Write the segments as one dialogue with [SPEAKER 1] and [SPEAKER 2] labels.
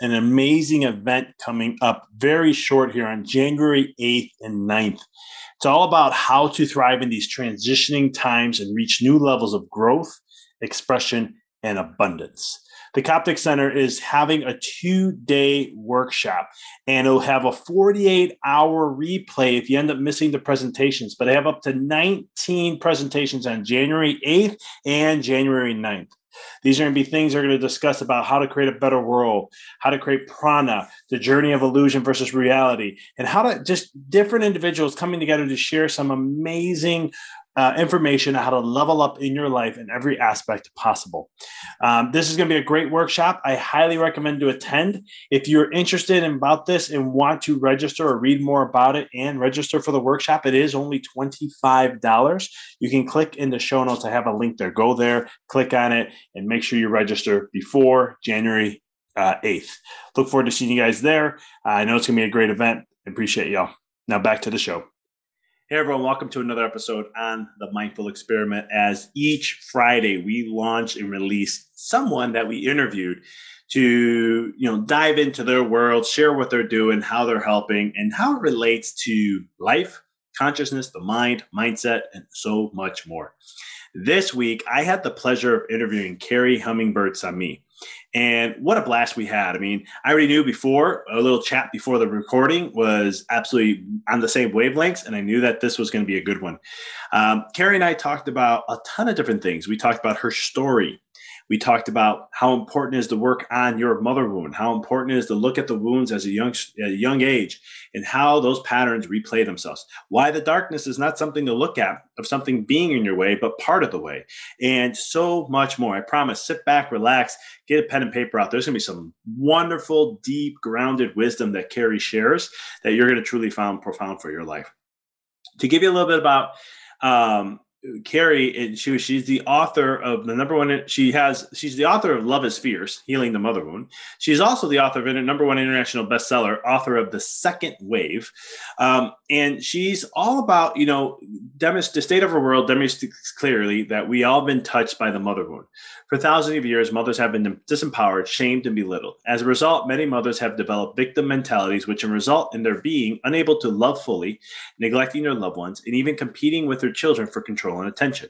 [SPEAKER 1] an amazing event coming up very short here on January 8th and 9th. It's all about how to thrive in these transitioning times and reach new levels of growth, expression, and abundance. The Coptic Center is having a two day workshop and it'll have a 48 hour replay if you end up missing the presentations. But I have up to 19 presentations on January 8th and January 9th. These are going to be things we're going to discuss about how to create a better world, how to create prana, the journey of illusion versus reality, and how to just different individuals coming together to share some amazing uh, information on how to level up in your life in every aspect possible. Um, this is going to be a great workshop. I highly recommend to attend. If you're interested in about this and want to register or read more about it and register for the workshop, it is only $25. You can click in the show notes. I have a link there. Go there, click on it, and make sure you register before January uh, 8th. Look forward to seeing you guys there. Uh, I know it's going to be a great event. Appreciate y'all. Now back to the show. Hey everyone, welcome to another episode on the Mindful Experiment. As each Friday we launch and release someone that we interviewed to, you know, dive into their world, share what they're doing, how they're helping, and how it relates to life, consciousness, the mind, mindset, and so much more. This week, I had the pleasure of interviewing Kerri Hummingbird Sami. And what a blast we had. I mean, I already knew before, a little chat before the recording was absolutely on the same wavelengths, and I knew that this was going to be a good one. Um, Kerri and I talked about a ton of different things. We talked about her story. We talked about how important is to work on your mother wound, how important is to look at the wounds as a young, a young age, and how those patterns replay themselves. Why the darkness is not something to look at of something being in your way, but part of the way, and so much more. I promise. Sit back, relax, get a pen and paper out. There's going to be some wonderful, deep, grounded wisdom that Kerri shares that you're going to truly find profound for your life. To give you a little bit about um, Kerri, and she she's the author of the number one. She has she's the author of Love Is Fierce, Healing the Mother Wound. She's also the author of a number one international bestseller, author of The Second Wave, um, and she's all about you know demonst- the state of our world demonstrates clearly that we all have been touched by the mother wound. For thousands of years, mothers have been disempowered, shamed, and belittled. As a result, many mothers have developed victim mentalities, which result in their being unable to love fully, neglecting their loved ones, and even competing with their children for control and attention.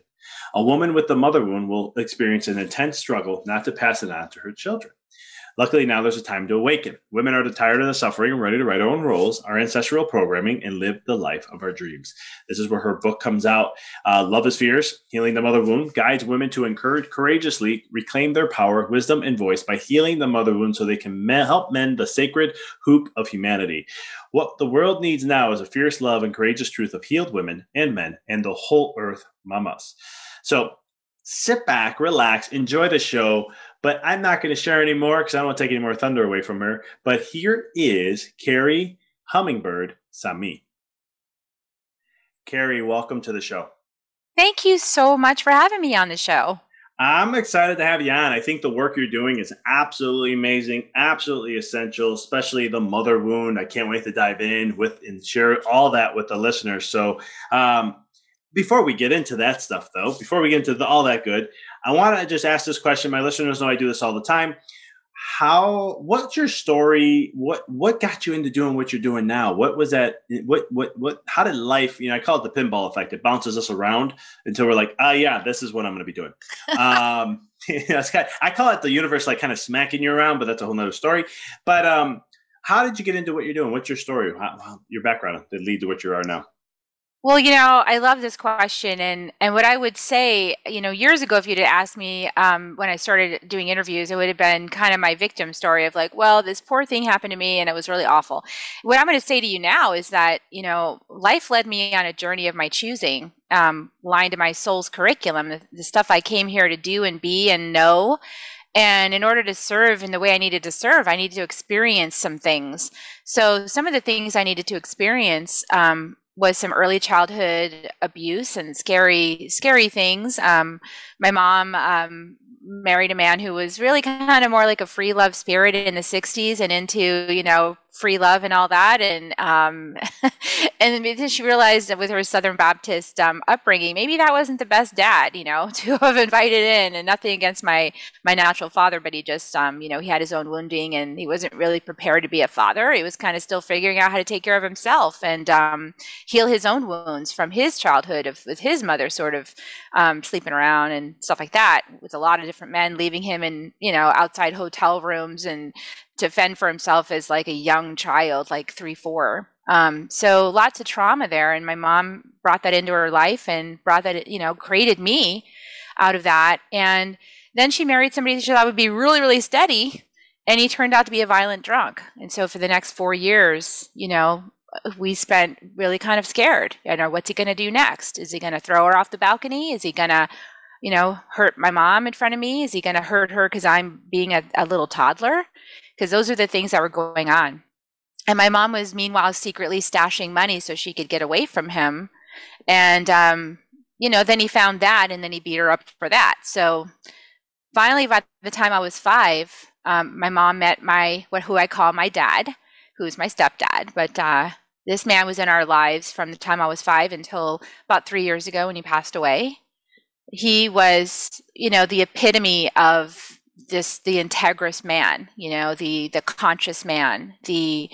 [SPEAKER 1] A woman with the mother wound will experience an intense struggle not to pass it on to her children. Luckily, now there's a time to awaken. Women are tired of the suffering and ready to write our own roles, our ancestral programming, and live the life of our dreams. This is where her book comes out. Uh, Love is Fierce, Healing the Mother Wound, guides women to encourage courageously reclaim their power, wisdom, and voice by healing the mother wound so they can me- help mend the sacred hoop of humanity. What the world needs now is a fierce love and courageous truth of healed women and men and the whole earth mamas. So sit back, relax, enjoy the show. But I'm not going to share anymore because I don't want to take any more thunder away from her. But here is Kerri Hummingbird Sami. Kerri, welcome to the show.
[SPEAKER 2] Thank you so much for having me on the show.
[SPEAKER 1] I'm excited to have you on. I think the work you're doing is absolutely amazing, absolutely essential, especially the mother wound. I can't wait to dive in with and share all that with the listeners. So, um, before we get into that stuff, though, before we get into the, all that good, I want to just ask this question. My listeners know I do this all the time. How? What's your story? What What got you into doing what you're doing now? What was that? What What What? How did life? You know, I call it the pinball effect. It bounces us around until we're like, oh yeah, this is what I'm going to be doing. um, kind of, I call it the universe like kind of smacking you around, but that's a whole nother story. But um, how did you get into what you're doing? What's your story? How, your background that lead to what you are now?
[SPEAKER 2] Well, you know, I love this question, and and what I would say, you know, years ago, if you'd asked me um, when I started doing interviews, it would have been kind of my victim story of like, well, this poor thing happened to me, and it was really awful. What I'm going to say to you now is that you know, life led me on a journey of my choosing, um, lined to my soul's curriculum, the, the stuff I came here to do and be and know. And in order to serve in the way I needed to serve, I needed to experience some things. So, some of the things I needed to experience um, was some early childhood abuse and scary, scary things. Um, my mom um, married a man who was really kind of more like a free love spirit in the 60s and into, you know, free love and all that. And um, and then she realized that with her Southern Baptist um, upbringing, maybe that wasn't the best dad, you know, to have invited in. And nothing against my my natural father, but he just, um, you know, he had his own wounding and he wasn't really prepared to be a father. He was kind of still figuring out how to take care of himself and um, heal his own wounds from his childhood of with his mother sort of um, sleeping around and stuff like that with a lot of different men, leaving him in, you know, outside hotel rooms and to fend for himself as like a young child, like three, four. Um, so lots of trauma there. And my mom brought that into her life and brought that, you know, created me out of that. And then she married somebody that she thought would be really, really steady. And he turned out to be a violent drunk. And so for the next four years, you know, we spent really kind of scared. You know, what's he going to do next? Is he going to throw her off the balcony? Is he going to, you know, hurt my mom in front of me? Is he going to hurt her because I'm being a, a little toddler? Because those are the things that were going on. And my mom was meanwhile secretly stashing money so she could get away from him. And, um, you know, then he found that and then he beat her up for that. So finally, by the time I was five, um, my mom met my, what, who I call my dad, who's my stepdad. But uh, this man was in our lives from the time I was five until about three years ago when he passed away. He was, you know, the epitome of this the integrous man you know the the conscious man the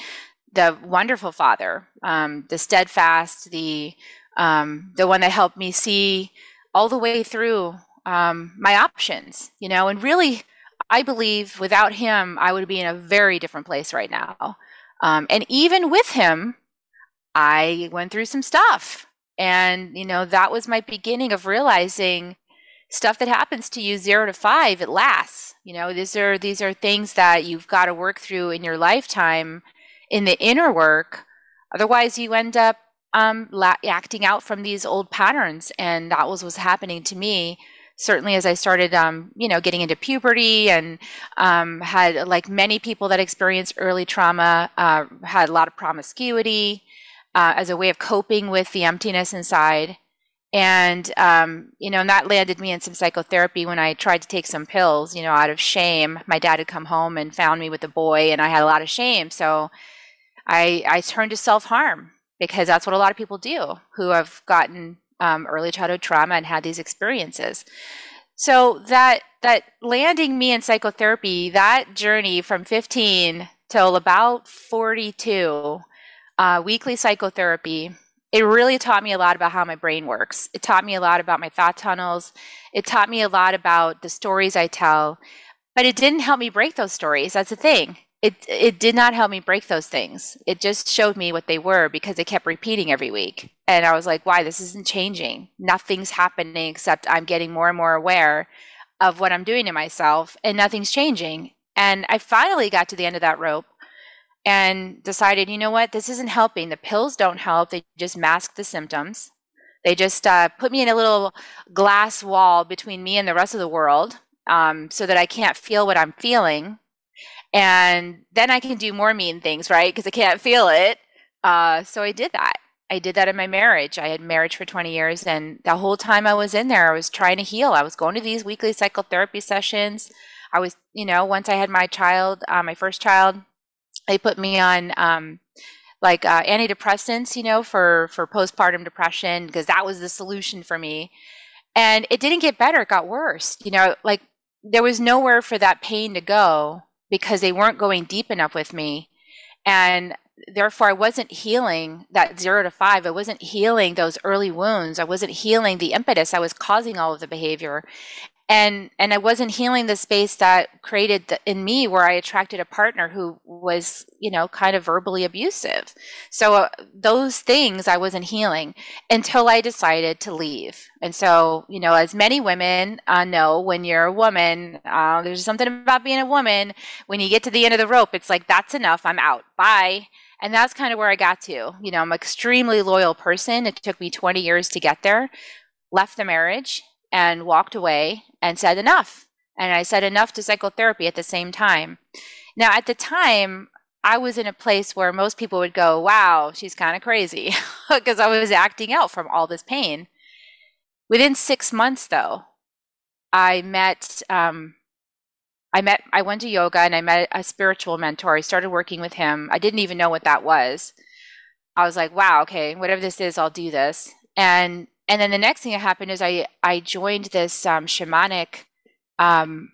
[SPEAKER 2] the wonderful father um, the steadfast the um, the one that helped me see all the way through um, my options you know and really i believe without him i would be in a very different place right now. Um, and even with him i went through some stuff. And you know that was my beginning of realizing stuff that happens to you zero to five it lasts you know? These are these are things that you've got to work through in your lifetime in the inner work. Otherwise you end up um, la- acting out from these old patterns and that was what's happening to me. Certainly as i started um, you know getting into puberty and um, had like many people that experienced early trauma uh, had a lot of promiscuity uh, as a way of coping with the emptiness inside And, um, you know, and that landed me in some psychotherapy when I tried to take some pills, you know, out of shame. My dad had come home and found me with a boy, and I had a lot of shame. So I, I turned to self harm because that's what a lot of people do who have gotten um, early childhood trauma and had these experiences. So that that landing me in psychotherapy, that journey from 15 till about 42, uh, weekly psychotherapy, it really taught me a lot about how my brain works. It taught me a lot about my thought tunnels. It taught me a lot about the stories I tell, but it didn't help me break those stories. That's the thing it it did not help me break those things. It just showed me what they were because it kept repeating every week. And I was like, why this isn't changing. Nothing's happening except I'm getting more and more aware of what I'm doing to myself and nothing's changing. And I finally got to the end of that rope and decided, you know what, this isn't helping. The pills don't help. They just mask the symptoms. They just uh, put me in a little glass wall between me and the rest of the world um, so that I can't feel what I'm feeling and then I can do more mean things, right? Because I can't feel it. Uh, so I did that. I did that in my marriage. I had marriage for 20 years, and the whole time I was in there, I was trying to heal. I was going to these weekly psychotherapy sessions. I was, you know, once I had my child, uh, my first child, they put me on um, like uh, antidepressants, you know, for for postpartum depression because that was the solution for me. And it didn't get better; it got worse. You know, like there was nowhere for that pain to go because they weren't going deep enough with me. And therefore, I wasn't healing that zero to five. I wasn't healing those early wounds. I wasn't healing the impetus. I was causing all of the behavior and and I wasn't healing the space that created the, in me where I attracted a partner who was you know kind of verbally abusive. So uh, those things I wasn't healing until I decided to leave. And so you know, as many women uh, know, when you're a woman, uh, there's something about being a woman. When you get to the end of the rope, it's like that's enough. I'm out. Bye. And that's kind of where I got to. You know, I'm an extremely loyal person. It took me 20 years to get there. Left the marriage and walked away and said enough. And I said enough to psychotherapy at the same time. Now, at the time, I was in a place where most people would go, wow, she's kind of crazy because I was acting out from all this pain. Within six months, though, I met, um, I met, I went to yoga and I met a spiritual mentor. I started working with him. I didn't even know what that was. I was like, wow, okay, whatever this is, I'll do this. And and then the next thing that happened is I I joined this um, shamanic um,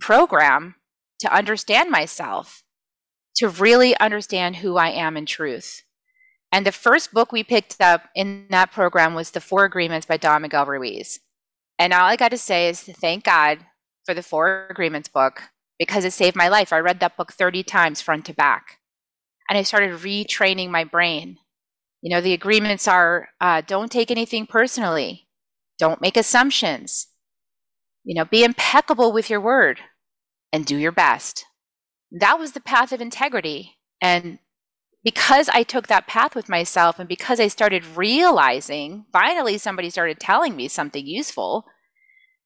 [SPEAKER 2] program to understand myself, to really understand who I am in truth. And the first book we picked up in that program was The Four Agreements by Don Miguel Ruiz. And all I got to say is thank God for the Four Agreements book because it saved my life. I read that book 30 times front to back. And I started retraining my brain you know, the agreements are uh, don't take anything personally, don't make assumptions, you know, be impeccable with your word and do your best. That was the path of integrity. And because I took that path with myself and because I started realizing, finally, somebody started telling me something useful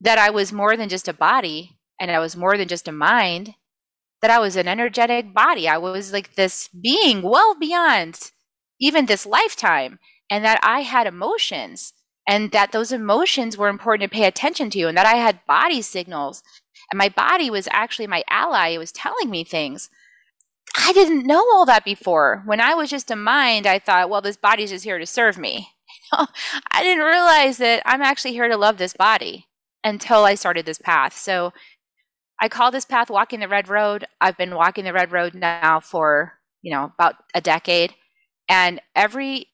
[SPEAKER 2] that I was more than just a body and I was more than just a mind, that I was an energetic body. I was like this being well beyond even this lifetime, and that I had emotions and that those emotions were important to pay attention to, and that I had body signals. And my body was actually my ally. It was telling me things. I didn't know all that before. When I was just a mind, I thought, well, this body's just here to serve me. I didn't realize that I'm actually here to love this body until I started this path. So I call this path walking the red road. I've been walking the red road now for, you know, about a decade. And every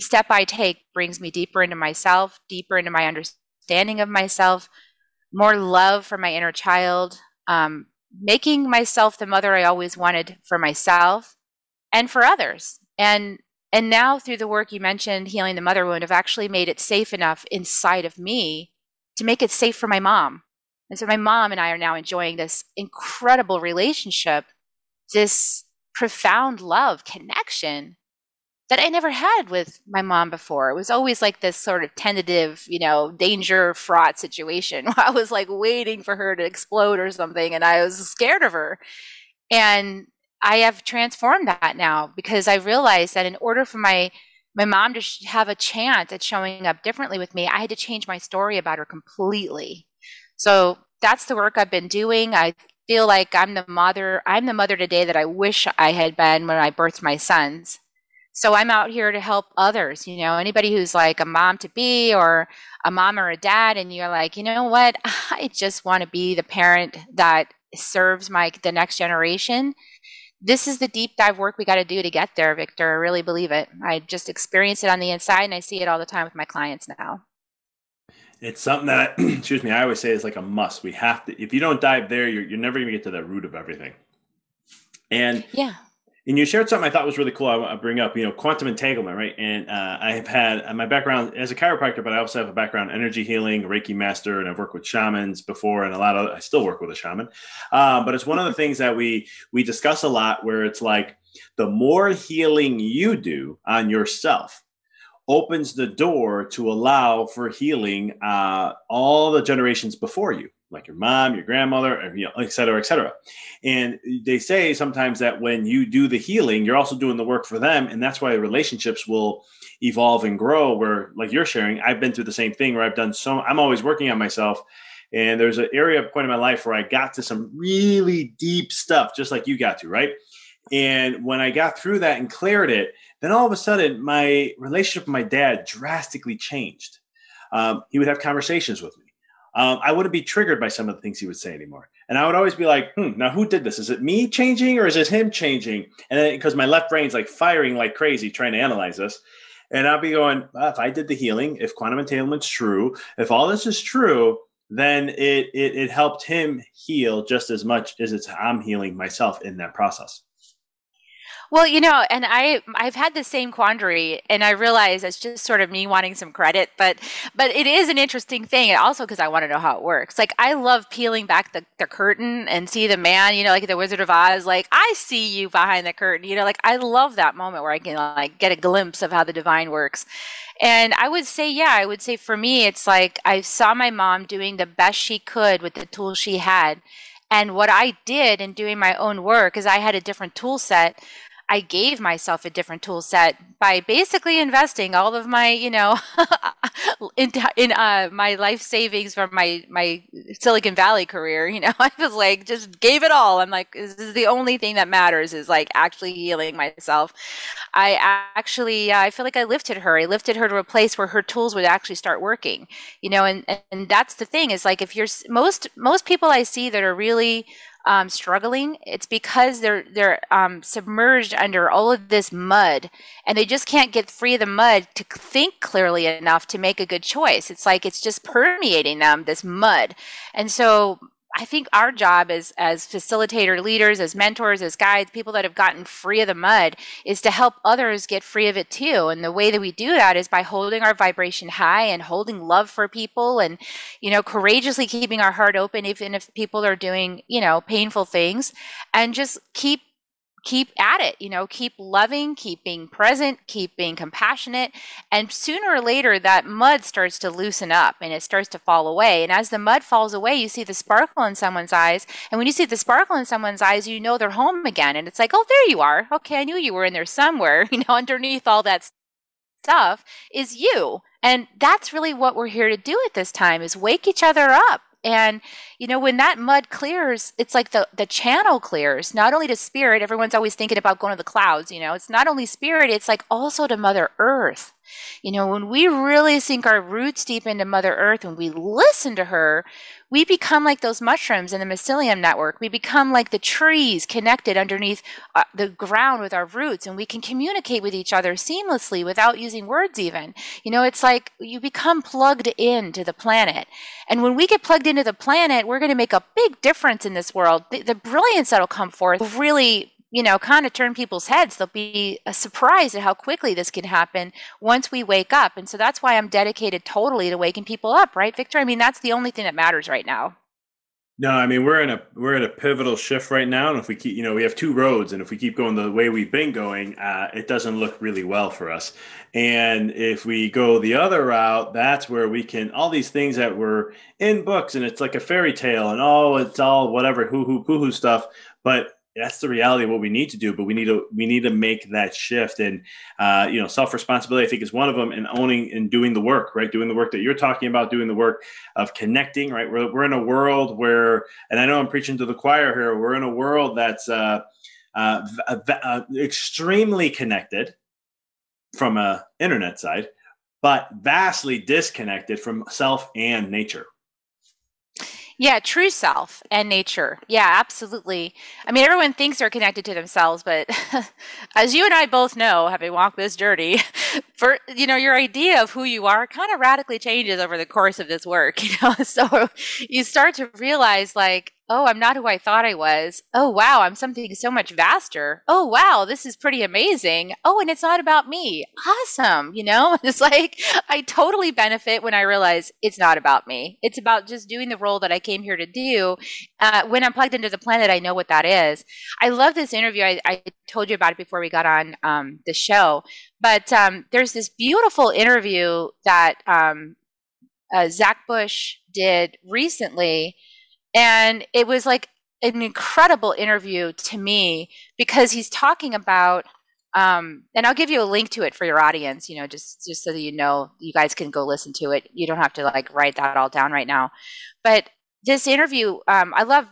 [SPEAKER 2] step I take brings me deeper into myself, deeper into my understanding of myself, more love for my inner child, um, making myself the mother I always wanted for myself and for others. And and now through the work you mentioned, healing the mother wound, I've actually made it safe enough inside of me to make it safe for my mom. And so my mom and I are now enjoying this incredible relationship, this profound love connection that I never had with my mom before. It was always like this sort of tentative, you know, danger fraught situation. I was like waiting for her to explode or something, and I was scared of her. And I have transformed that now because I realized that in order for my my mom to have a chance at showing up differently with me, I had to change my story about her completely. So that's the work I've been doing. I feel like I'm the mother. I'm the mother today that I wish I had been when I birthed my sons. So I'm out here to help others, you know, anybody who's like a mom to be or a mom or a dad and you're like, you know what? I just want to be the parent that serves my the next generation. This is the deep dive work we got to do to get there, Victor. I really believe it. I just experience it on the inside and I see it all the time with my clients now.
[SPEAKER 1] It's something that, I, excuse me, I always say is like a must. We have to, if you don't dive there, you're, you're never going to get to the root of everything. And
[SPEAKER 2] yeah,
[SPEAKER 1] and you shared something I thought was really cool. I, want to bring up, you know, quantum entanglement, right? And uh, I have had uh, my background as a chiropractor, but I also have a background in energy healing, Reiki master, and I've worked with shamans before, and a lot of I still work with a shaman. Um, but it's one of the things that we we discuss a lot, where it's like the more healing you do on yourself, opens the door to allow for healing uh, all the generations before you like your mom, your grandmother, you know, et cetera, et cetera. And they say sometimes that when you do the healing, you're also doing the work for them. And that's why relationships will evolve and grow. Where, like you're sharing, I've been through the same thing where I've done so, I'm always working on myself. And there's an area point in my life where I got to some really deep stuff, just like you got to, right? And when I got through that and cleared it, then all of a sudden my relationship with my dad drastically changed. Um, he would have conversations with me um, I wouldn't be triggered by some of the things he would say anymore. And I would always be like, hmm, now who did this? Is it me changing or is it him changing? And then because my left brain's like firing like crazy trying to analyze this. And I'll be going, if I did the healing, if quantum entanglement's true, if all this is true, then it, it it helped him heal just as much as it's I'm healing myself in that process.
[SPEAKER 2] Well, you know, and I I've had the same quandary, and I realize it's just sort of me wanting some credit, but but it is an interesting thing, and also because I want to know how it works. Like I love peeling back the, the curtain and see the man, you know, like the Wizard of Oz. Like I see you behind the curtain, you know. Like I love that moment where I can like get a glimpse of how the divine works. And I would say, yeah, I would say for me, it's like I saw my mom doing the best she could with the tools she had. And what I did in doing my own work is I had a different tool set I gave myself a different tool set by basically investing all of my, you know, in, in uh, my life savings from my my Silicon Valley career. You know, I was like, just gave it all. I'm like, this is the only thing that matters is like actually healing myself. I actually, uh, I feel like I lifted her. I lifted her to a place where her tools would actually start working. You know, and and that's the thing is like if you're most most people I see that are really um, struggling, it's because they're they're um, submerged under all of this mud, and they just can't get free of the mud to think clearly enough to make a good choice. It's like it's just permeating them this mud, and so I think our job as as facilitator leaders, as mentors, as guides, people that have gotten free of the mud, is to help others get free of it too. And the way that we do that is by holding our vibration high and holding love for people, and you know, courageously keeping our heart open, even if people are doing you know painful things, and just keep keep at it you know keep loving keep being present keep being compassionate. And sooner or later that mud starts to loosen up and it starts to fall away. And as the mud falls away you see the sparkle in someone's eyes. And when you see the sparkle in someone's eyes you know they're home again. And it's like oh there you are. Okay i knew you were in there somewhere you know underneath all that stuff is you. And that's really what we're here to do at this time is wake each other up and you know when that mud clears it's like the the channel clears not only to spirit everyone's always thinking about going to the clouds you know it's not only spirit it's like also to mother earth. You know when we really sink our roots deep into mother earth when we listen to her we become like those mushrooms in the mycelium network. We become like the trees connected underneath uh, the ground with our roots, and we can communicate with each other seamlessly without using words, even. You know, it's like you become plugged into the planet. And when we get plugged into the planet, we're going to make a big difference in this world. The, the brilliance that'll come forth really you know, kind of turn people's heads. They'll be surprised at how quickly this can happen once we wake up. And so that's why I'm dedicated totally to waking people up, right, Victor? I mean, that's the only thing that matters right now.
[SPEAKER 1] No, I mean we're in a we're in a pivotal shift right now, and if we keep, you know, we have two roads, and if we keep going the way we've been going, uh, it doesn't look really well for us. And if we go the other route, that's where we can all these things that were in books, and it's like a fairy tale, and oh, it's all whatever hoo hoo poo hoo stuff. But that's the reality of what we need to do but we need to we need to make that shift. And uh, you know self responsibility i think is one of them and owning and doing the work right? Doing the work that you're talking about doing the work of connecting right? We're, we're in a world where and i know i'm preaching to the choir here we're in a world that's uh, uh, uh extremely connected from a internet side but vastly disconnected from self and nature
[SPEAKER 2] yeah, true self and nature. Yeah, absolutely. I mean, everyone thinks they're connected to themselves, but as you and I both know, having walked this journey, for you know, your idea of who you are kind of radically changes over the course of this work. You know, so you start to realize, like, oh, I'm not who I thought I was. Oh, wow, I'm something so much vaster. Oh, wow, this is pretty amazing. Oh, and it's not about me. Awesome. You know, it's like I totally benefit when I realize it's not about me. It's about just doing the role that I came here to do. Uh, when I'm plugged into the planet, I know what that is. I love this interview. I, I told you about it before we got on um, the show, but um, there's this beautiful interview that um, uh, Zach Bush did recently and it was like an incredible interview to me because he's talking about um, and I'll give you a link to it for your audience, you know, just just so that you know you guys can go listen to it. You don't have to like write that all down right now. But this interview, um, I love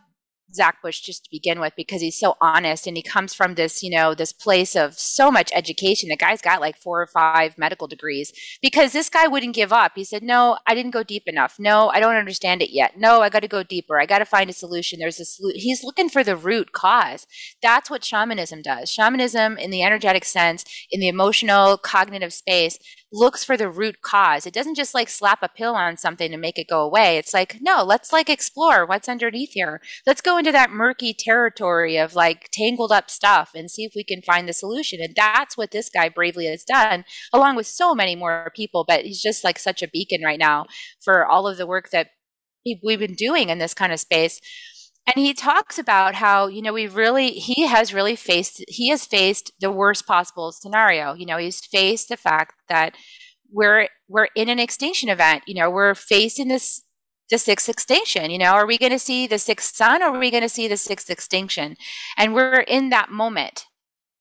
[SPEAKER 2] Zach Bush just to begin with because he's so honest and he comes from this, you know, this place of so much education. The guy's got like four or five medical degrees because this guy wouldn't give up. He said, No, I didn't go deep enough. No, I don't understand it yet. No, I got to go deeper. I got to find a solution. There's a solution. He's looking for the root cause. That's what shamanism does. Shamanism, in the energetic sense, in the emotional, cognitive space, looks for the root cause. It doesn't just like slap a pill on something to make it go away. It's like, no, let's like explore what's underneath here. Let's go into that murky territory of like tangled up stuff and see if we can find the solution. And that's what this guy bravely has done, along with so many more people. But he's just like such a beacon right now for all of the work that we've been doing in this kind of space and he talks about how you know we really he has really faced he has faced the worst possible scenario. You know he's faced the fact that we're we're in an extinction event. You know we're facing this the sixth extinction. You know are we going to see the sixth sun or are we going to see the sixth extinction? And we're in that moment.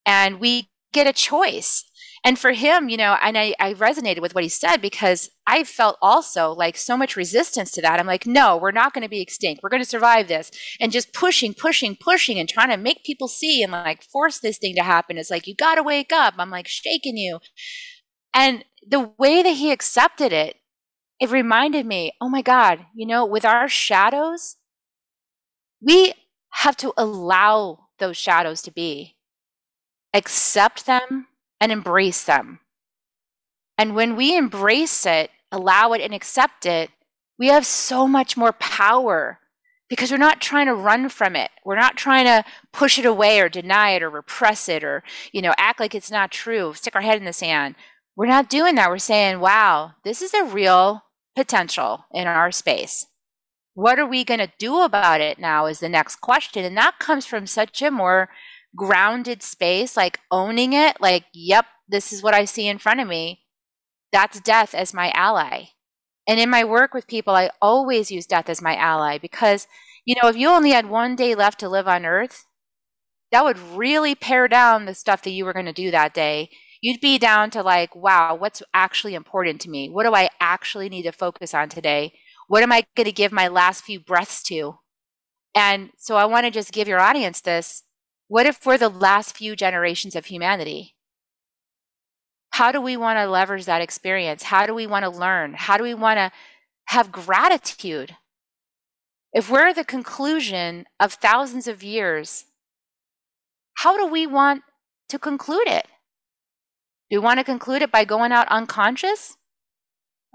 [SPEAKER 2] And we get a choice and for him, you know, and I, I resonated with what he said because I felt also like so much resistance to that. I'm like, no, we're not going to be extinct. We're going to survive this. And just pushing, pushing, pushing, and trying to make people see and like force this thing to happen. It's like, you got to wake up. I'm like shaking you. And the way that he accepted it, it reminded me, oh my God, you know, with our shadows, we have to allow those shadows to be, accept them, and embrace them. And when we embrace it, allow it, and accept it, we have so much more power because we're not trying to run from it. We're not trying to push it away or deny it or repress it or, you know, act like it's not true, stick our head in the sand. We're not doing that. We're saying, wow, this is a real potential in our space. What are we going to do about it now is the next question. And that comes from such a more grounded space, like owning it, like, yep, this is what I see in front of me, that's death as my ally. And in my work with people, I always use death as my ally because, you know, if you only had one day left to live on earth, that would really pare down the stuff that you were going to do that day. You'd be down to like, wow, what's actually important to me? What do I actually need to focus on today? What am I going to give my last few breaths to? And so I want to just give your audience this what if we're the last few generations of humanity? How do we want to leverage that experience? How do we want to learn? How do we want to have gratitude? If we're the conclusion of thousands of years, how do we want to conclude it? Do we want to conclude it by going out unconscious?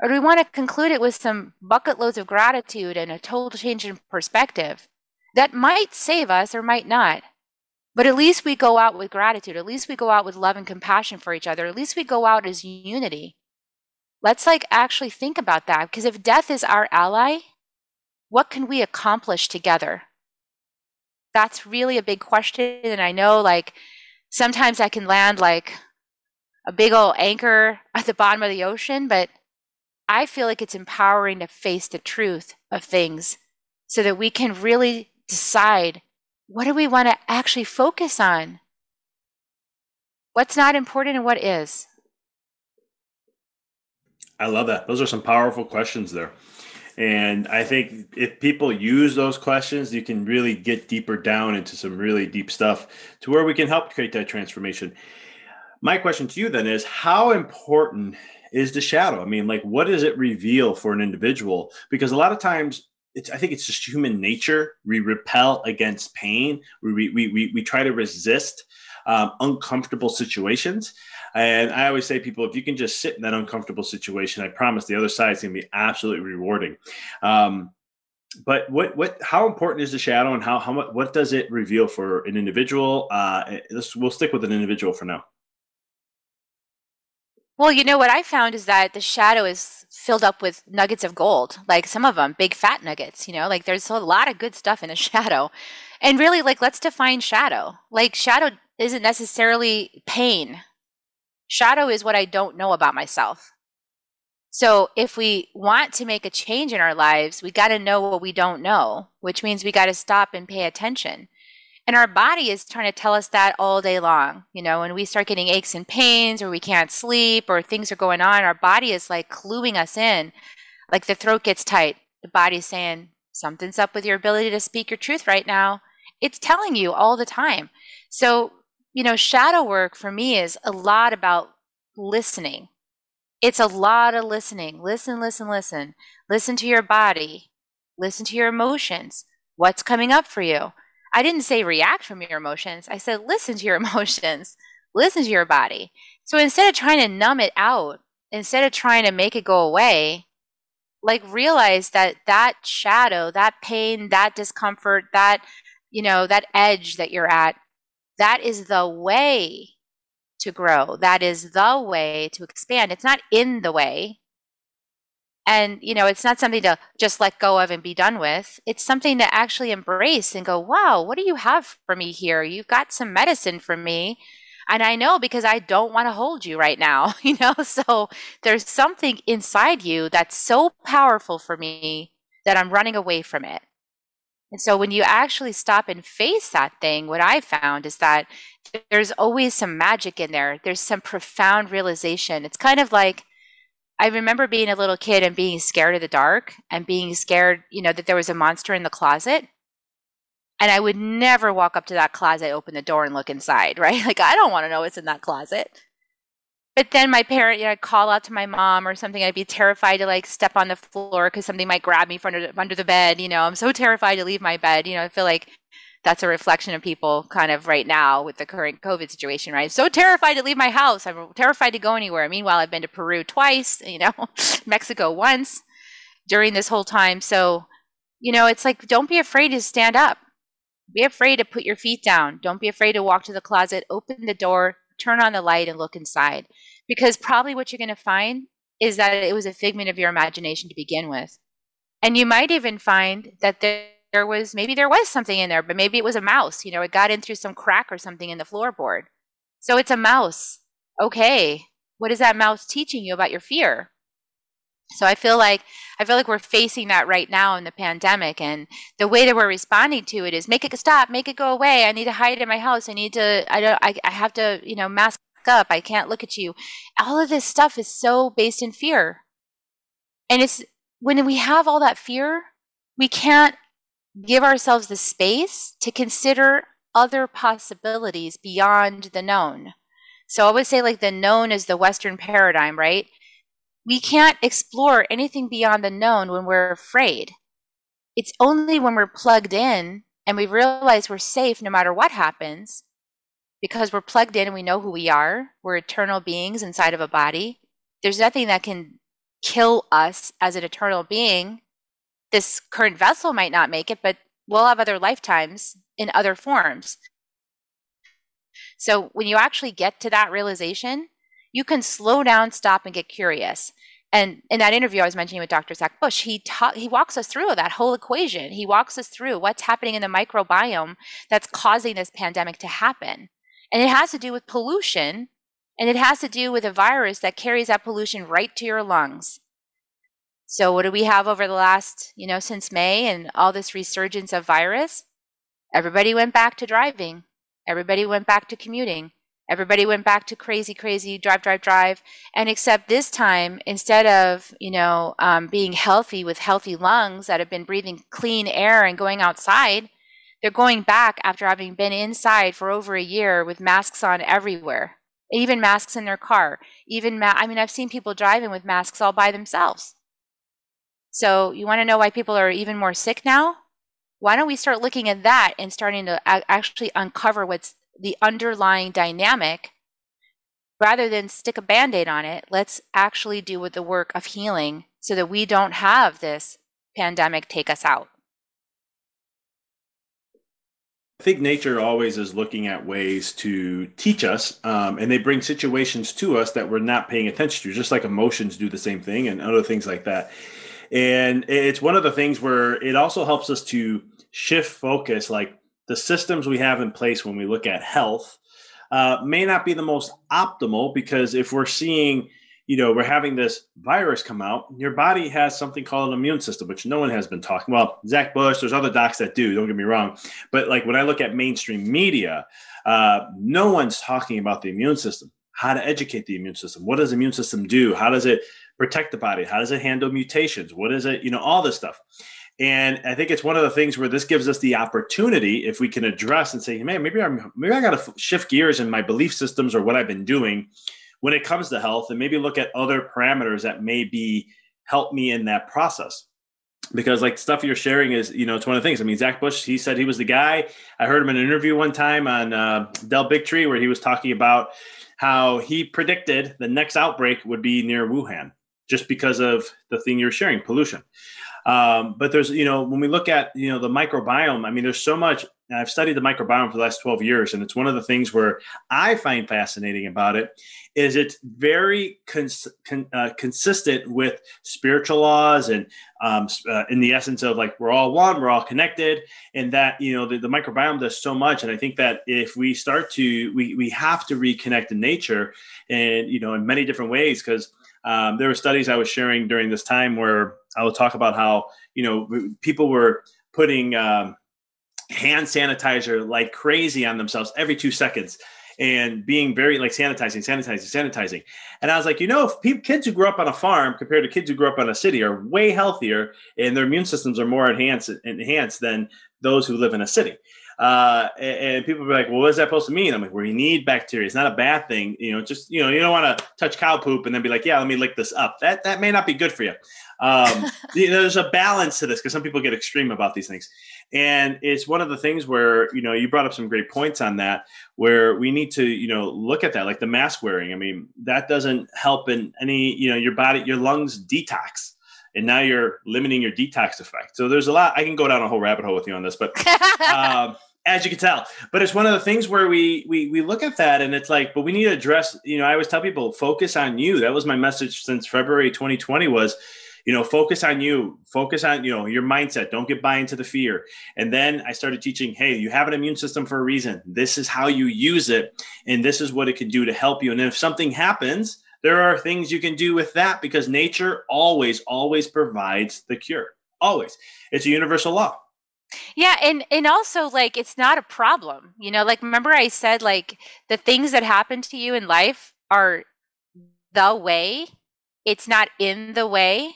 [SPEAKER 2] Or do we want to conclude it with some bucket loads of gratitude and a total change in perspective that might save us or might not? But at least we go out with gratitude. At least we go out with love and compassion for each other. At least we go out as unity. Let's like actually think about that because if death is our ally, what can we accomplish together? That's really a big question. And I know like sometimes I can land like a big old anchor at the bottom of the ocean, but I feel like it's empowering to face the truth of things so that we can really decide what do we want to actually focus on? What's not important and what is?
[SPEAKER 1] I love that. Those are some powerful questions there. And I think if people use those questions, you can really get deeper down into some really deep stuff to where we can help create that transformation. My question to you then is how important is the shadow? I mean, like, what does it reveal for an individual? Because a lot of times, it's, I think it's just human nature. We repel against pain. We, we, we, we try to resist um, uncomfortable situations. And I always say, people, if you can just sit in that uncomfortable situation, I promise the other side is going to be absolutely rewarding. Um, but what what how important is the shadow, and how how much what does it reveal for an individual? Uh, let's we'll stick with an individual for now.
[SPEAKER 2] Well, you know what I found is that the shadow is filled up with nuggets of gold. Like some of them, big fat nuggets. You know, like there's a lot of good stuff in the shadow. And really, like let's define shadow. Like shadow isn't necessarily pain. Shadow is what I don't know about myself. So if we want to make a change in our lives, we got to know what we don't know, which means we got to stop and pay attention. And our body is trying to tell us that all day long. You know, when we start getting aches and pains, or we can't sleep, or things are going on, our body is like cluing us in. Like the throat gets tight. The body's saying, something's up with your ability to speak your truth right now. It's telling you all the time. So you know, shadow work for me is a lot about listening. It's a lot of listening. Listen, listen, listen. Listen to your body. Listen to your emotions. What's coming up for you? I didn't say react from your emotions. I said listen to your emotions. Listen to your body. So instead of trying to numb it out, instead of trying to make it go away, like realize that that shadow, that pain, that discomfort, that, you know, that edge that you're at that is the way to grow. That is the way to expand. It's not in the way. And, you know, it's not something to just let go of and be done with. It's something to actually embrace and go, wow, what do you have for me here? You've got some medicine for me. And I know because I don't want to hold you right now, you know? So there's something inside you that's so powerful for me that I'm running away from it. And so when you actually stop and face that thing, what I found is that there's always some magic in there. There's some profound realization. It's kind of like I remember being a little kid and being scared of the dark and being scared, you know, that there was a monster in the closet. And I would never walk up to that closet, open the door, and look inside, right? Like, I don't want to know what's in that closet. But then my parent, you know, I'd call out to my mom or something. I'd be terrified to like step on the floor because something might grab me from under, under the bed. You know, I'm so terrified to leave my bed. You know, I feel like that's a reflection of people kind of right now with the current COVID situation, right? I'm so terrified to leave my house. I'm terrified to go anywhere. Meanwhile, I've been to Peru twice, you know, Mexico once during this whole time. So, you know, it's like, don't be afraid to stand up. Be afraid to put your feet down. Don't be afraid to walk to the closet, open the door, turn on the light and look inside. Because probably what you're going to find is that it was a figment of your imagination to begin with. And you might even find that there, there was maybe there was something in there, but maybe it was a mouse. You know, it got in through some crack or something in the floorboard. So it's a mouse. Okay. What is that mouse teaching you about your fear? So I feel like I feel like we're facing that right now in the pandemic, and the way that we're responding to it is make it stop, make it go away. I need to hide in my house. I need to. I don't. I, I have to. You know, mask up. I can't look at you. All of this stuff is so based in fear, and it's when we have all that fear, we can't give ourselves the space to consider other possibilities beyond the known. So I would say like the known is the Western paradigm, right? We can't explore anything beyond the known when we're afraid. It's only when we're plugged in and we realize we're safe no matter what happens because we're plugged in and we know who we are. We're eternal beings inside of a body. There's nothing that can kill us as an eternal being. This current vessel might not make it, but we'll have other lifetimes in other forms. So when you actually get to that realization, you can slow down, stop, and get curious. And in that interview I was mentioning with Dr. Zach Bush, he ta- he walks us through that whole equation. He walks us through what's happening in the microbiome that's causing this pandemic to happen. And it has to do with pollution, and it has to do with a virus that carries that pollution right to your lungs. So what do we have over the last, you know, since May and all this resurgence of virus? Everybody went back to driving. Everybody went back to commuting. Everybody went back to crazy, crazy drive, drive, drive. And except this time, instead of, you know, um, being healthy with healthy lungs that have been breathing clean air and going outside, they're going back after having been inside for over a year with masks on everywhere, even masks in their car. Even, ma- I mean, I've seen people driving with masks all by themselves. So, you want to know why people are even more sick now? Why don't we start looking at that and starting to actually uncover what's the underlying dynamic rather than stick a band aid on it? Let's actually do with the work of healing so that we don't have this pandemic take us out.
[SPEAKER 1] I think nature always is looking at ways to teach us, um, and they bring situations to us that we're not paying attention to, just like emotions do the same thing and other things like that. And it's one of the things where it also helps us to shift focus. Like the systems we have in place when we look at health uh, may not be the most optimal because if we're seeing, you know, we're having this virus come out, your body has something called an immune system, which no one has been talking. Well, Zach Bush, there's other docs that do. Don't get me wrong, but like when I look at mainstream media, uh, no one's talking about the immune system. How to educate the immune system? What does the immune system do? How does it protect the body? How does it handle mutations? What is it? You know, all this stuff. And I think it's one of the things where this gives us the opportunity, if we can address and say, hey, man, maybe I'm maybe I got to shift gears in my belief systems or what I've been doing when it comes to health, and maybe look at other parameters that may be help me in that process. Because like stuff you're sharing is, you know, it's one of the things. I mean, Zach Bush, he said he was the guy. I heard him in an interview one time on uh, Del Bigtree where he was talking about how he predicted the next outbreak would be near Wuhan just because of the thing you're sharing, pollution. Um, but there's, you know, when we look at, you know, the microbiome, I mean, there's so much. I've studied the microbiome for the last 12 years, and it's one of the things where I find fascinating about it is it's very cons- con- uh, consistent with spiritual laws and um, uh, in the essence of like we're all one, we're all connected, and that you know the, the microbiome does so much. And I think that if we start to, we we have to reconnect in nature, and you know, in many different ways because um, there were studies I was sharing during this time where I will talk about how you know people were putting um, hand sanitizer like crazy on themselves every two seconds and being very like sanitizing, sanitizing, sanitizing. And I was like, you know, if people, kids who grew up on a farm compared to kids who grew up on a city are way healthier and their immune systems are more enhanced enhanced than those who live in a city. Uh, and, and, people be like, well, what is that supposed to mean? I'm like, well, you need bacteria. It's not a bad thing. You know, just, you know, you don't want to touch cow poop and then be like, yeah, let me lick this up. That, that may not be good for you. Um, you know, there's a balance to this because some people get extreme about these things. And it's one of the things where, you know, you brought up some great points on that, where we need to, you know, look at that, like the mask wearing. I mean, that doesn't help in any, you know, your body, your lungs detox and now you're limiting your detox effect. So there's a lot. I can go down a whole rabbit hole with you on this, but um, as you can tell. But it's one of the things where we we we look at that and it's like, but we need to address. You know, I always tell people focus on you. That was my message since February 2020 was. You know, focus on you, focus on, you know, your mindset. Don't get buy into the fear. And then I started teaching, hey, you have an immune system for a reason. This is how you use it. And this is what it can do to help you. And if something happens, there are things you can do with that because nature always, always provides the cure. Always. It's a universal law.
[SPEAKER 2] Yeah, and and also like it's not a problem. You know, like remember I said like the things that happen to you in life are the way. It's not in the way.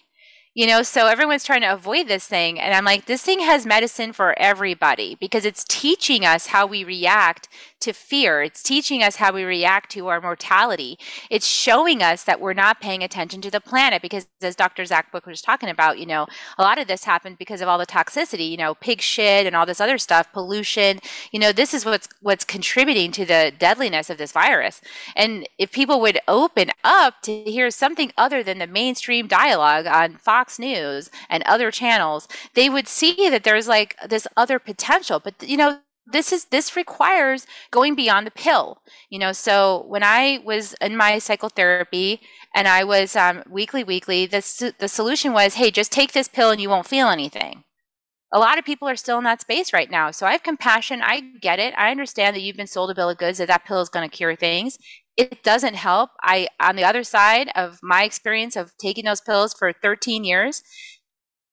[SPEAKER 2] You know, so everyone's trying to avoid this thing. And I'm like, this thing has medicine for everybody because it's teaching us how we react to fear. It's teaching us how we react to our mortality. It's showing us that we're not paying attention to the planet because, as Dr. Zach Bush was talking about, you know, a lot of this happened because of all the toxicity, you know, pig shit and all this other stuff, pollution. You know, this is what's what's contributing to the deadliness of this virus. And if people would open up to hear something other than the mainstream dialogue on Fox News and other channels, they would see that there's like this other potential. But you know, this is this requires going beyond the pill you know? So when i was in my psychotherapy and i was um, weekly weekly the, the solution was hey just take this pill and you won't feel anything. A lot of people are still in that space right now so i have compassion. I get it. I understand that you've been sold a bill of goods that that pill is going to cure things. It doesn't help. I on the other side of my experience of taking those pills for 13 years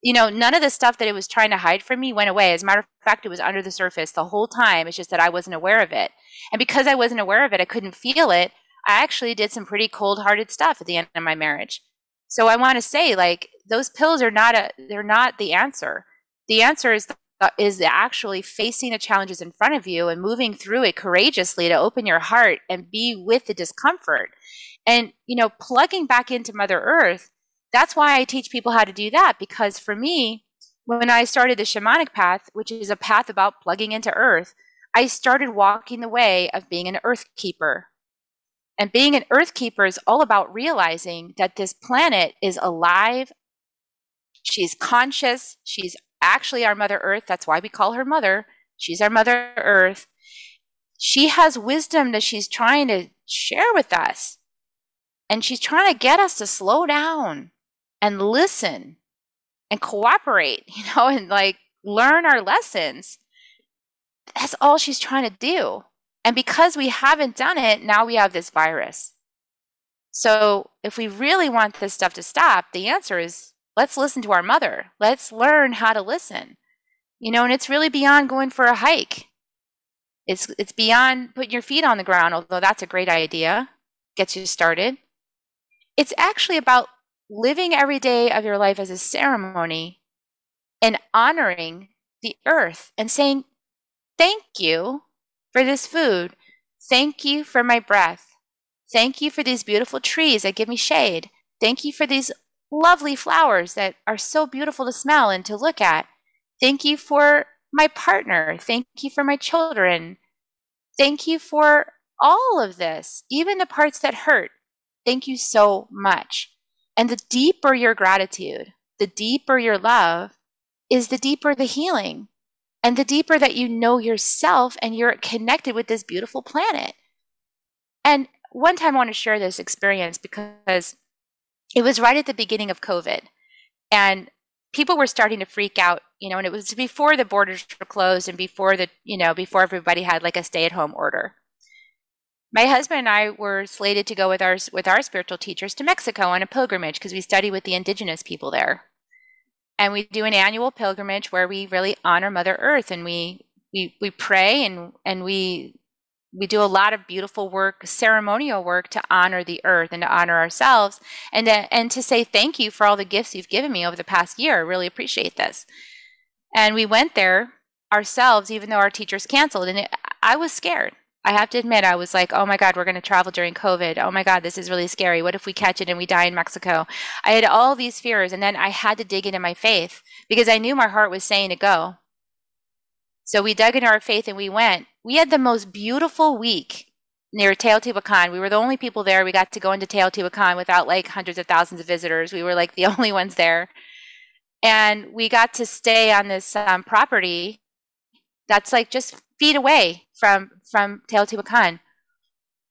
[SPEAKER 2] you know, none of the stuff that it was trying to hide from me went away. As a matter of fact, it was under the surface the whole time. It's just that I wasn't aware of it. And because I wasn't aware of it, I couldn't feel it. I actually did some pretty cold hearted stuff at the end of my marriage. So I want to say, like, those pills are not a, they're not the answer. The answer is is actually facing the challenges in front of you and moving through it courageously to open your heart and be with the discomfort. And, you know, plugging back into Mother Earth, that's why I teach people how to do that. Because for me, when I started the shamanic path, which is a path about plugging into earth, I started walking the way of being an earth keeper. And being an earth keeper is all about realizing that this planet is alive. She's conscious. She's actually our Mother Earth. That's why we call her Mother. She's our Mother Earth. She has wisdom that she's trying to share with us. And she's trying to get us to slow down and listen and cooperate, you know, and like learn our lessons. That's all she's trying to do. And because we haven't done it, now we have this virus. So if we really want this stuff to stop, the answer is let's listen to our mother. Let's learn how to listen. You know, and it's really beyond going for a hike. It's it's beyond putting your feet on the ground, although that's a great idea. Gets you started. It's actually about living every day of your life as a ceremony and honoring the earth and saying, Thank you for this food. Thank you for my breath. Thank you for these beautiful trees that give me shade. Thank you for these lovely flowers that are so beautiful to smell and to look at. Thank you for my partner. Thank you for my children. Thank you for all of this, even the parts that hurt. Thank you so much. And the deeper your gratitude, the deeper your love, is the deeper the healing and the deeper that you know yourself and you're connected with this beautiful planet. And one time I want to share this experience because it was right at the beginning of COVID. And people were starting to freak out, you know, and it was before the borders were closed and before the, you know, before everybody had like a stay at home order my husband and I were slated to go with our with our spiritual teachers to Mexico on a pilgrimage because we study with the indigenous people there. And we do an annual pilgrimage where we really honor Mother Earth and we we we pray and and we we do a lot of beautiful work, ceremonial work to honor the earth and to honor ourselves and to, and to say thank you for all the gifts you've given me over the past year. I really appreciate this. And we went there ourselves, even though our teachers canceled. And it, I was scared. I have to admit, I was like, oh my God, we're going to travel during COVID. Oh my God, this is really scary. What if we catch it and we die in Mexico? I had all these fears. And then I had to dig into my faith because I knew my heart was saying to go. So we dug into our faith and we went. We had the most beautiful week near Teotihuacan. We were the only people there. We got to go into Teotihuacan without like hundreds of thousands of visitors. We were like the only ones there. And we got to stay on this um, property that's like just feet away from from Teotihuacan.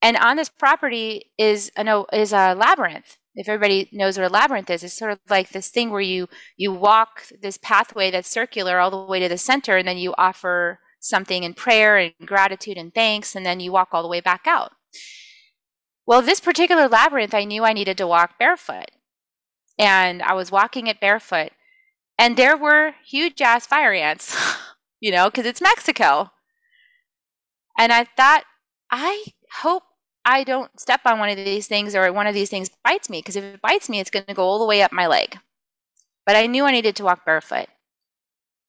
[SPEAKER 2] And on this property is a is a labyrinth. If everybody knows what a labyrinth is, it's sort of like this thing where you you walk this pathway that's circular all the way to the center, and then you offer something in prayer and gratitude and thanks, and then you walk all the way back out. Well, this particular labyrinth, I knew I needed to walk barefoot, and I was walking it barefoot, and there were huge ass fire ants, you know, because it's Mexico. And I thought, I hope I don't step on one of these things or one of these things bites me because if it bites me, it's going to go all the way up my leg. But I knew I needed to walk barefoot.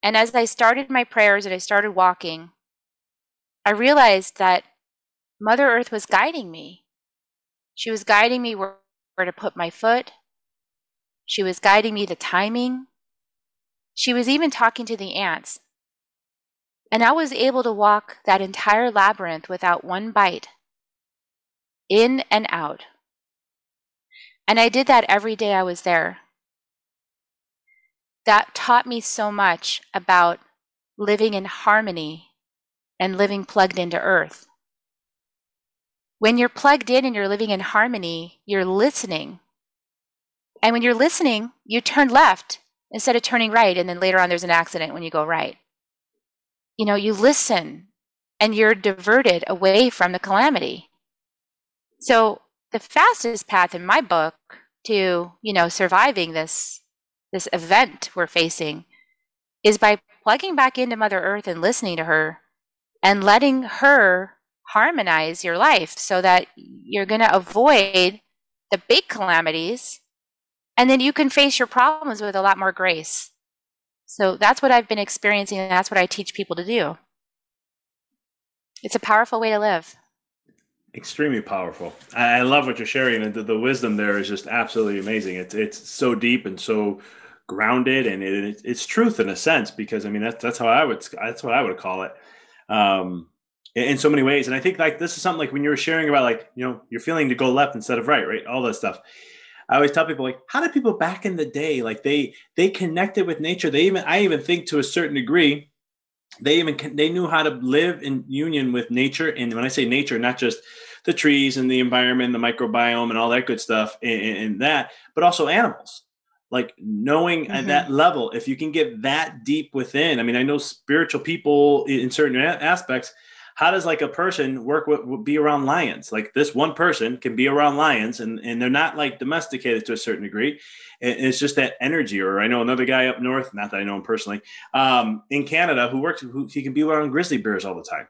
[SPEAKER 2] And as I started my prayers and I started walking, I realized that Mother Earth was guiding me. She was guiding me where, where to put my foot. She was guiding me the timing. She was even talking to the ants and I was able to walk that entire labyrinth without one bite, in and out. And I did that every day I was there. That taught me so much about living in harmony and living plugged into earth. When you're plugged in and you're living in harmony, you're listening. And when you're listening, you turn left instead of turning right, and then later on there's an accident when you go right you know, you listen and you're diverted away from the calamity. So the fastest path in my book to, you know, surviving this this event we're facing is by plugging back into Mother Earth and listening to her and letting her harmonize your life so that you're going to avoid the big calamities and then you can face your problems with a lot more grace. So that's what I've been experiencing, and that's what I teach people to do. It's a powerful way to live.
[SPEAKER 1] Extremely powerful. I love what you're sharing, and the, the wisdom there is just absolutely amazing. It's it's so deep and so grounded, and it, it's truth in a sense. Because I mean, that's that's how I would that's what I would call it. Um, in so many ways. And I think like this is something like when you were sharing about like, you know, you're feeling to go left instead of right, right? All that stuff. I always tell people like, how did people back in the day like they they connected with nature? They even I even think to a certain degree, they even they knew how to live in union with nature. And when I say nature, not just the trees and the environment, the microbiome, and all that good stuff, and, and that, but also animals. Like knowing mm-hmm. at that level, if you can get that deep within. I mean, I know spiritual people in certain aspects how does like a person work with be around lions like this one person can be around lions and and they're not like domesticated to a certain degree it's just that energy or i know another guy up north not that i know him personally um, in canada who works who he can be around grizzly bears all the time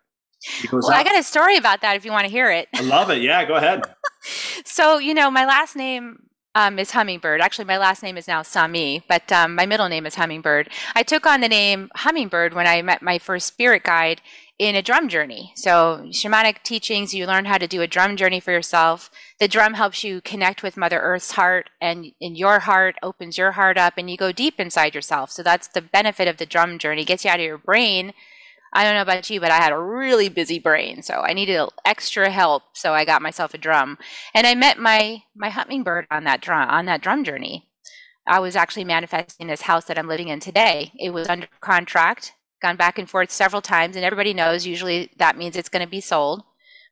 [SPEAKER 2] well, out. I got a story about that if you want to hear it.
[SPEAKER 1] I love it. Yeah, go ahead.
[SPEAKER 2] so, you know, my last name um, is Hummingbird. Actually, my last name is now Sami, but um, my middle name is Hummingbird. I took on the name Hummingbird when I met my first spirit guide in a drum journey. So, shamanic teachings, you learn how to do a drum journey for yourself. The drum helps you connect with Mother Earth's heart, and in your heart opens your heart up, and you go deep inside yourself. So, that's the benefit of the drum journey. It gets you out of your brain. I don't know about you, but I had a really busy brain, so I needed extra help. So I got myself a drum, and I met my my hummingbird on that drum on that drum journey. I was actually manifesting this house that I'm living in today. It was under contract gone back and forth several times, and everybody knows usually that means it's going to be sold.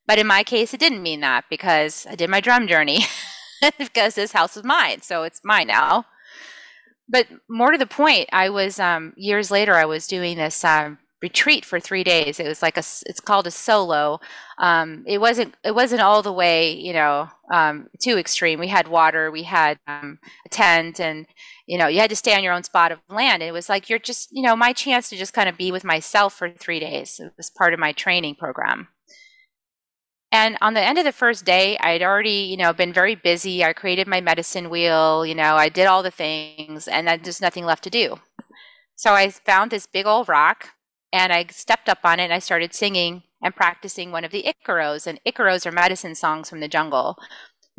[SPEAKER 2] But in my case, it didn't mean that because I did my drum journey because this house is mine, so it's mine now. But more to the point, I was um, years later. I was doing this um, retreat for three days. It was like a, it's called a solo. Um, it wasn't, it wasn't all the way, you know, um, too extreme. We had water, we had um, a tent, and you know, you had to stay on your own spot of land. And it was like you're just, you know, my chance to just kind of be with myself for three days. It was part of my training program. And on the end of the first day, I had already, you know, been very busy. I created my medicine wheel, you know, I did all the things, and then there's nothing left to do. So I found this big old rock, and I stepped up on it, and I started singing and practicing one of the Icaros. And Icaros are medicine songs from the jungle.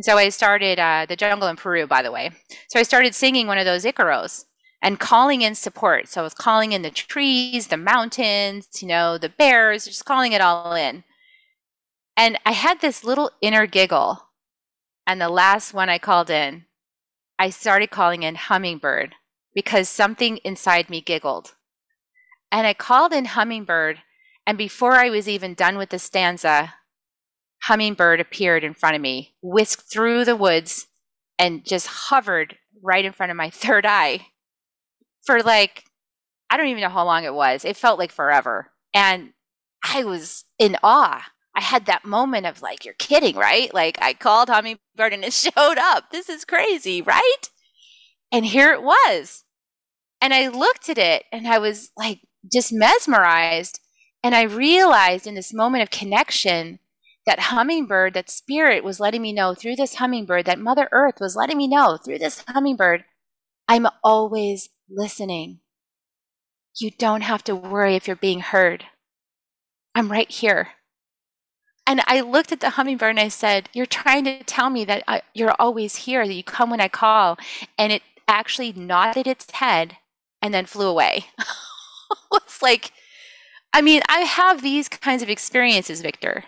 [SPEAKER 2] So I started uh, the jungle in Peru, by the way. So I started singing one of those Icaros and calling in support. So I was calling in the trees, the mountains, you know, the bears, just calling it all in. And I had this little inner giggle. And the last one I called in, I started calling in hummingbird because something inside me giggled. And I called in hummingbird. And before I was even done with the stanza, hummingbird appeared in front of me, whisked through the woods, and just hovered right in front of my third eye for like, I don't even know how long it was. It felt like forever. And I was in awe. I had that moment of like, you're kidding, right? Like, I called Hummingbird and it showed up. This is crazy, right? And here it was. And I looked at it and I was like, just mesmerized. And I realized in this moment of connection that hummingbird, that spirit was letting me know through this hummingbird, that Mother Earth was letting me know through this hummingbird, I'm always listening. You don't have to worry if you're being heard. I'm right here. And I looked at the hummingbird and I said, You're trying to tell me that I, you're always here, that you come when I call. And it actually nodded its head and then flew away. it's like, I mean, I have these kinds of experiences, Victor.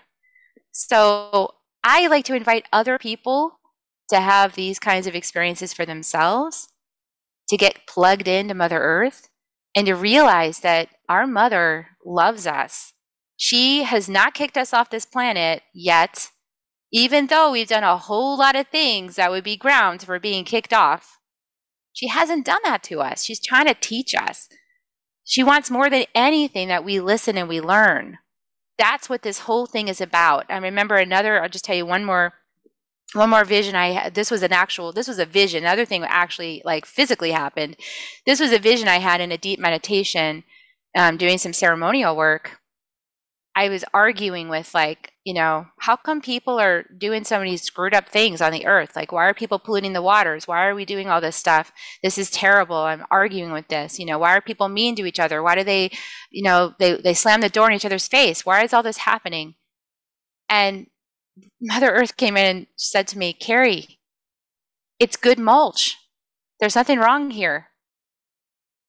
[SPEAKER 2] So I like to invite other people to have these kinds of experiences for themselves, to get plugged into Mother Earth, and to realize that our mother loves us. She has not kicked us off this planet yet, even though we've done a whole lot of things that would be grounds for being kicked off. She hasn't done that to us. She's trying to teach us. She wants more than anything that we listen and we learn that's what this whole thing is about. I remember another, I'll just tell you one more one more vision I had. This was an actual, this was a vision. Another thing actually like physically happened. This was a vision I had in a deep meditation, um, doing some ceremonial work. I was arguing with like, you know, how come people are doing so many screwed up things on the earth? Like, why are people polluting the waters? Why are we doing all this stuff? This is terrible. I'm arguing with this. You know, why are people mean to each other? Why do they, you know, they, they slam the door in each other's face? Why is all this happening? And Mother Earth came in and said to me, Kerri, it's good mulch. There's nothing wrong here.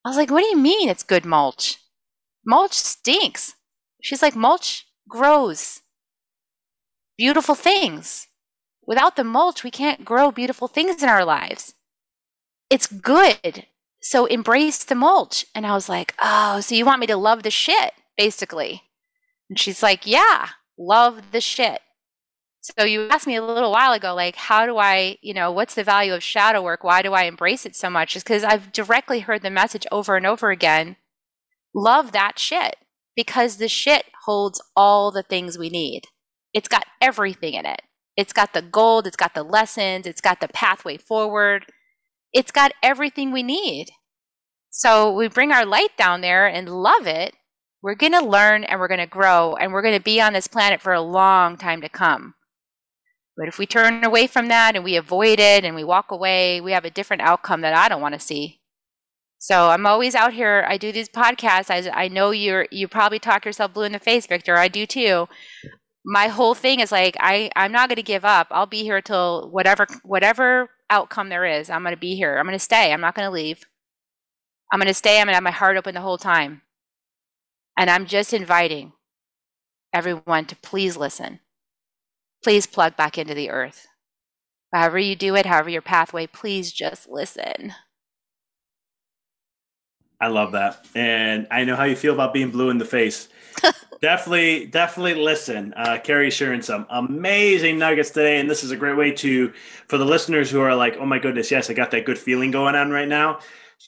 [SPEAKER 2] I was like, what do you mean it's good mulch? Mulch stinks. She's like, mulch grows beautiful things. Without the mulch, we can't grow beautiful things in our lives. It's good. So embrace the mulch. And I was like, oh, so you want me to love the shit, basically. And she's like, yeah, love the shit. So you asked me a little while ago, like, how do I, you know, what's the value of shadow work? Why do I embrace it so much? Is because I've directly heard the message over and over again love that shit because the shit holds all the things we need. It's got everything in it. It's got the gold, it's got the lessons, it's got the pathway forward. It's got everything we need. So we bring our light down there and love it. We're going to learn and we're going to grow and we're going to be on this planet for a long time to come. But if we turn away from that and we avoid it and we walk away, we have a different outcome that I don't want to see. So I'm always out here. I do these podcasts. I, I know you're you probably talk yourself blue in the face, Victor. I do too. My whole thing is like I I'm not going to give up. I'll be here till whatever whatever outcome there is. I'm going to be here. I'm going to stay. I'm not going to leave. I'm going to stay. I'm going to have my heart open the whole time. And I'm just inviting everyone to please listen please plug back into the earth. However, you do it, however, your pathway, please just listen.
[SPEAKER 1] I love that. And I know how you feel about being blue in the face. definitely, definitely listen. Uh, Kerri sharing some amazing nuggets today. And this is a great way to, for the listeners who are like, oh my goodness, yes, I got that good feeling going on right now.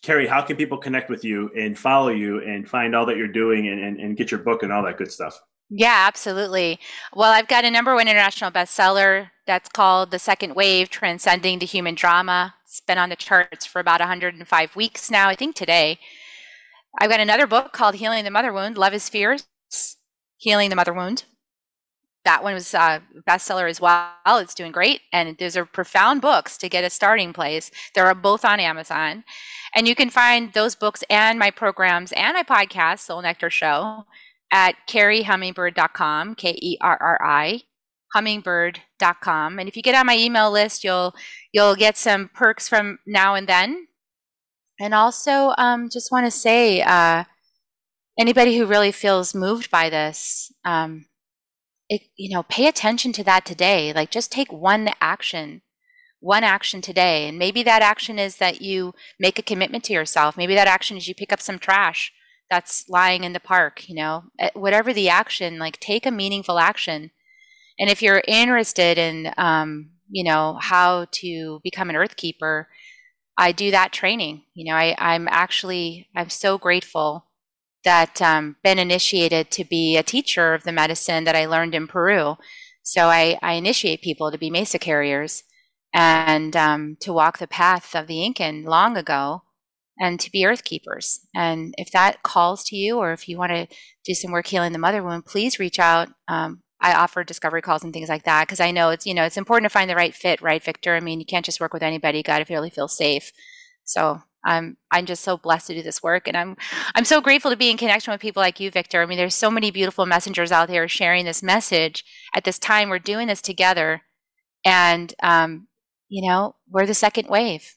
[SPEAKER 1] Kerri, how can people connect with you and follow you and find all that you're doing and, and, and get your book and all that good stuff?
[SPEAKER 2] Yeah, absolutely. Well, I've got a number one international bestseller that's called The Second Wave Transcending the Human Drama. It's been on the charts for about 105 weeks now, I think today. I've got another book called Healing the Mother Wound Love is Fierce, Healing the Mother Wound. That one was a bestseller as well. It's doing great. And those are profound books to get a starting place. They're both on Amazon. And you can find those books and my programs and my podcast, Soul Nectar Show, at kerrihummingbird.com, K E R R I, hummingbird.com. And if you get on my email list, you'll you'll get some perks from now and then. And also, um, just want to say, uh, anybody who really feels moved by this, um, it, you know, pay attention to that today. Like, just take one action, one action today, and maybe that action is that you make a commitment to yourself. Maybe that action is you pick up some trash that's lying in the park, you know, eh, whatever the action, like take a meaningful action. And if you're interested in, um, you know, how to become an earth keeper, I do that training. You know, I, I'm actually, I'm so grateful that um, been initiated to be a teacher of the medicine that I learned in Peru. So I, I initiate people to be mesa carriers and um, to walk the path of the Incan long ago and to be earth keepers. And if that calls to you, or if you want to do some work healing the mother wound, please reach out. Um, I offer discovery calls and things like that because I know it's you know it's important to find the right fit, right, Victor? I mean, you can't just work with anybody. You got to really feel safe. So I'm I'm just so blessed to do this work, and I'm I'm so grateful to be in connection with people like you, Victor. I mean, there's so many beautiful messengers out there sharing this message at this time. We're doing this together, and um, you know, we're the second wave.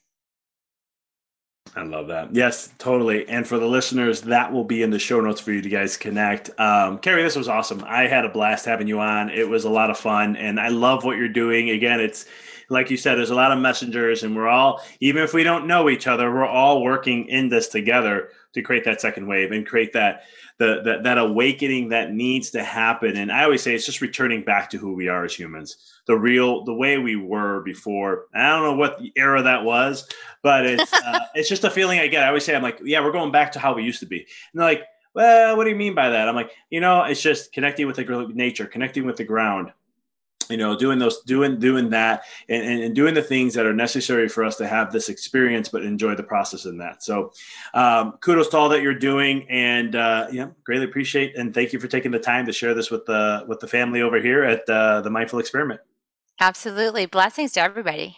[SPEAKER 1] I love that. Yes, totally. And for the listeners, that will be in the show notes for you to guys connect. Um, Kerri, this was awesome. I had a blast having you on. It was a lot of fun, and I love what you're doing. Again, it's like you said, there's a lot of messengers, and we're all, even if we don't know each other, we're all working in this together to create that second wave and create that the, the that awakening that needs to happen. And I always say it's just returning back to who we are as humans, the real, the way we were before. I don't know what era that was, but it's uh, it's just a feeling I get. I always say I'm like, yeah, we're going back to how we used to be. And they're like, well, what do you mean by that? I'm like, you know, it's just connecting with the nature, connecting with the ground, you know doing those doing doing that and, and, and, doing the things that are necessary for us to have this experience but enjoy the process in that. So um, kudos to all that you're doing and uh, yeah greatly appreciate and thank you for taking the time to share this with the with the family over here at uh, the mindful experiment.
[SPEAKER 2] Absolutely. Blessings to everybody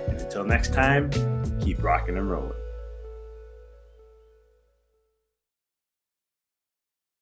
[SPEAKER 1] Until next time, keep rocking and rolling.